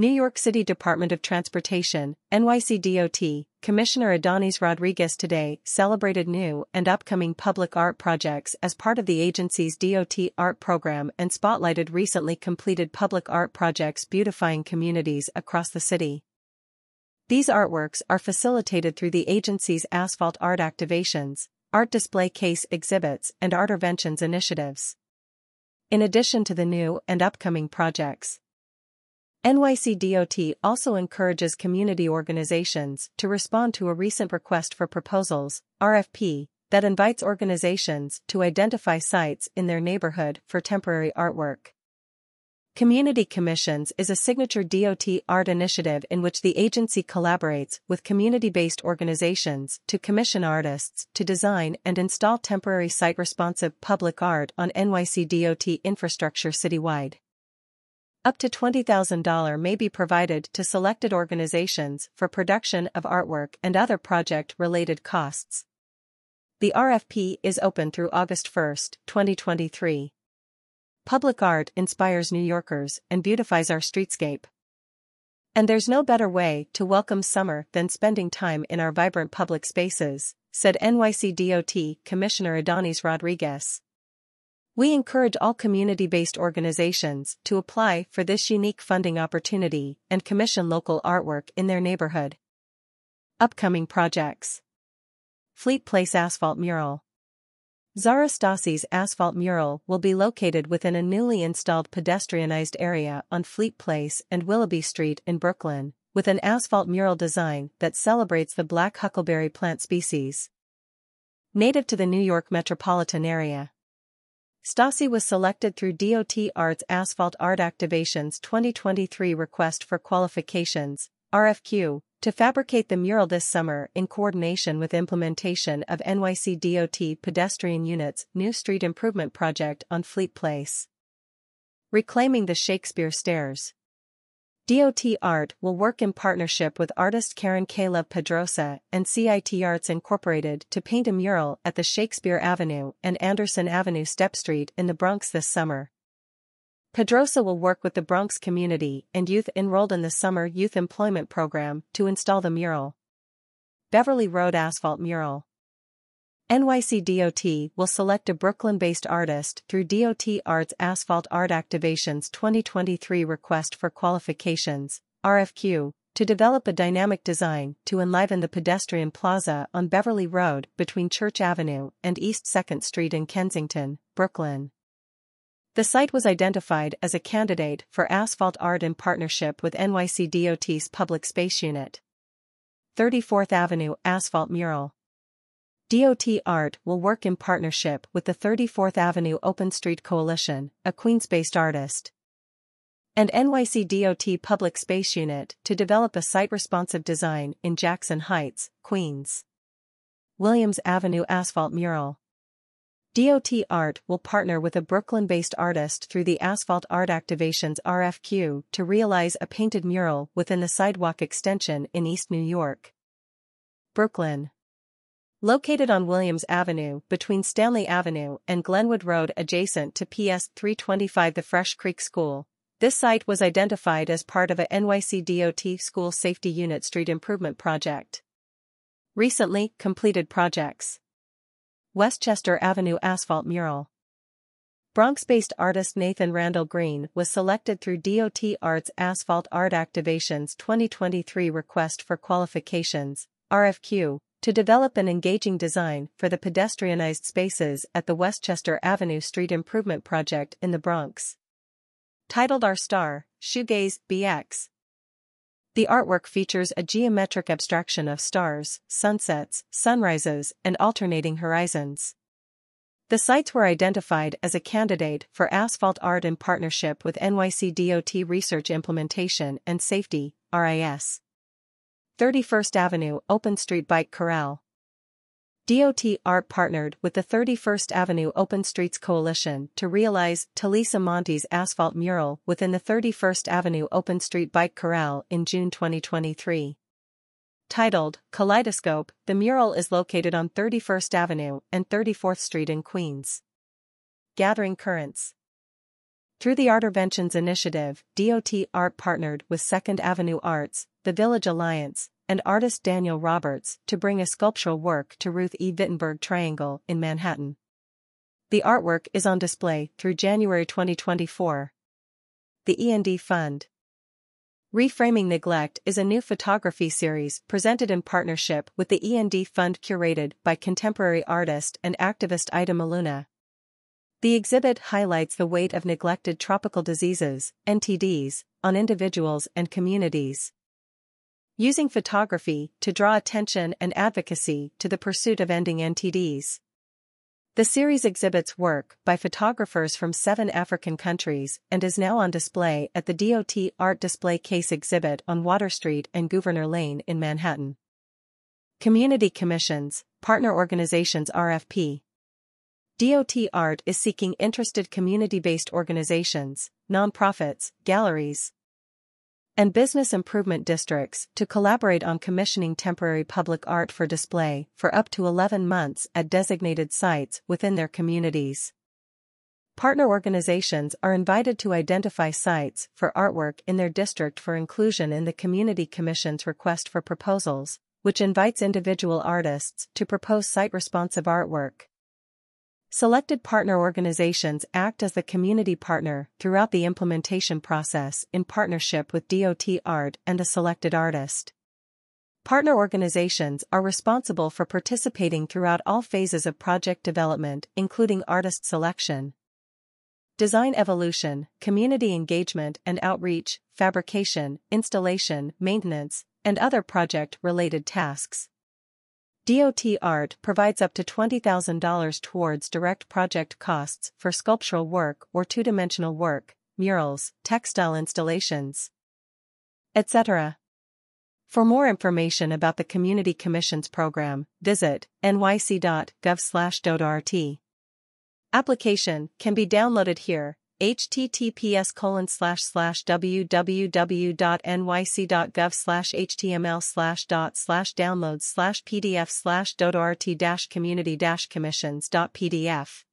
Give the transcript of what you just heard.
New York City Department of Transportation, NYC DOT, Commissioner Ydanis Rodriguez today celebrated new and upcoming public art projects as part of the agency's DOT art program and spotlighted recently completed public art projects beautifying communities across the city. These artworks are facilitated through the agency's asphalt art activations, art display case exhibits and arterventions initiatives. In addition to the new and upcoming projects, NYC DOT also encourages community organizations to respond to a recent request for proposals, RFP, that invites organizations to identify sites in their neighborhood for temporary artwork. Community Commissions is a signature DOT art initiative in which the agency collaborates with community-based organizations to commission artists to design and install temporary site-responsive public art on NYC DOT infrastructure citywide. Up to $20,000 may be provided to selected organizations for production of artwork and other project-related costs. The RFP is open through August 1, 2023. Public art inspires New Yorkers and beautifies our streetscape. And there's no better way to welcome summer than spending time in our vibrant public spaces, said NYC DOT Commissioner Ydanis Rodriguez. We encourage all community-based organizations to apply for this unique funding opportunity and commission local artwork in their neighborhood. Upcoming projects Fleet Place Asphalt Mural Zara asphalt mural will be located within a newly installed pedestrianized area on Fleet Place and Willoughby Street in Brooklyn, with an asphalt mural design that celebrates the black huckleberry plant species. Native to the New York metropolitan area. Stassi was selected through DOT Art's Asphalt Art Activations 2023 Request for Qualifications, RFQ, to fabricate the mural this summer in coordination with implementation of NYC DOT Pedestrian Unit's new street improvement project on Fleet Place. Reclaiming the Shakespeare Stairs. DOT Art will work in partnership with artist Karen Caleb Pedrosa and CIT Arts Incorporated to paint a mural at the Shakespeare Avenue and Anderson Avenue Step Street in the Bronx this summer. Pedrosa will work with the Bronx community and youth enrolled in the Summer Youth Employment Program to install the mural. Beverly Road Asphalt Mural NYC DOT will select a Brooklyn-based artist through DOT Art's Asphalt Art Activations 2023 Request for Qualifications, RFQ, to develop a dynamic design to enliven the pedestrian plaza on Beverly Road between Church Avenue and East 2nd Street in Kensington, Brooklyn. The site was identified as a candidate for asphalt art in partnership with NYC DOT's Public Space Unit. 34th Avenue Asphalt Mural DOT Art will work in partnership with the 34th Avenue Open Street Coalition, a Queens-based artist, and NYC DOT Public Space Unit to develop a site-responsive design in Jackson Heights, Queens. Williams Avenue Asphalt Mural DOT Art will partner with a Brooklyn-based artist through the Asphalt Art Activations RFQ to realize a painted mural within the sidewalk extension in East New York. Brooklyn Located on Williams Avenue between Stanley Avenue and Glenwood Road adjacent to PS 325 the Fresh Creek School, this site was identified as part of a NYC DOT School Safety Unit Street Improvement Project. Recently completed projects. Westchester Avenue Asphalt Mural. Bronx-based artist Nathan Randall Green was selected through DOT Art's Asphalt Art Activations 2023 Request for Qualifications, RFQ, to develop an engaging design for the pedestrianized spaces at the Westchester Avenue Street Improvement Project in the Bronx. Titled Our Star, Shoegaze BX. The artwork features a geometric abstraction of stars, sunsets, sunrises, and alternating horizons. The sites were identified as a candidate for asphalt art in partnership with NYC DOT Research Implementation and Safety, RIS. 31st Avenue Open Street Bike Corral. DOT Art partnered with the 31st Avenue Open Streets Coalition to realize Talisa Monte's asphalt mural within the 31st Avenue Open Street Bike Corral in June 2023. Titled Kaleidoscope, the mural is located on 31st Avenue and 34th Street in Queens. Gathering Currents Through the Arterventions Initiative, DOT Art partnered with Second Avenue Arts, the Village Alliance, and artist Daniel Roberts to bring a sculptural work to Ruth E. Wittenberg Triangle in Manhattan. The artwork is on display through January 2024. The E&D Fund Reframing Neglect is a new photography series presented in partnership with the E&D Fund curated by contemporary artist and activist Ida Maluna. The exhibit highlights the weight of neglected tropical diseases, NTDs, on individuals and communities. Using photography to draw attention and advocacy to the pursuit of ending NTDs. The series exhibits work by photographers from seven African countries and is now on display at the DOT Art Display Case exhibit on Water Street and Gouverneur Lane in Manhattan. Community Commissions, Partner Organizations RFP DOT Art is seeking interested community-based organizations, nonprofits, galleries, and business improvement districts to collaborate on commissioning temporary public art for display for up to 11 months at designated sites within their communities. Partner organizations are invited to identify sites for artwork in their district for inclusion in the Community Commission's request for proposals, which invites individual artists to propose site-responsive artwork. Selected partner organizations act as the community partner throughout the implementation process in partnership with DOT Art and a selected artist. Partner organizations are responsible for participating throughout all phases of project development, including artist selection, design evolution, community engagement and outreach, fabrication, installation, maintenance, and other project-related tasks. DOT Art provides up to $20,000 towards direct project costs for sculptural work or two-dimensional work, murals, textile installations, etc. For more information about the Community Commissions program, visit nyc.gov/dotart. Application can be downloaded here https colon slash slash www.nyc.gov slash html slash dot slash downloads slash pdf slash dotart dash community dash commissions dot pdf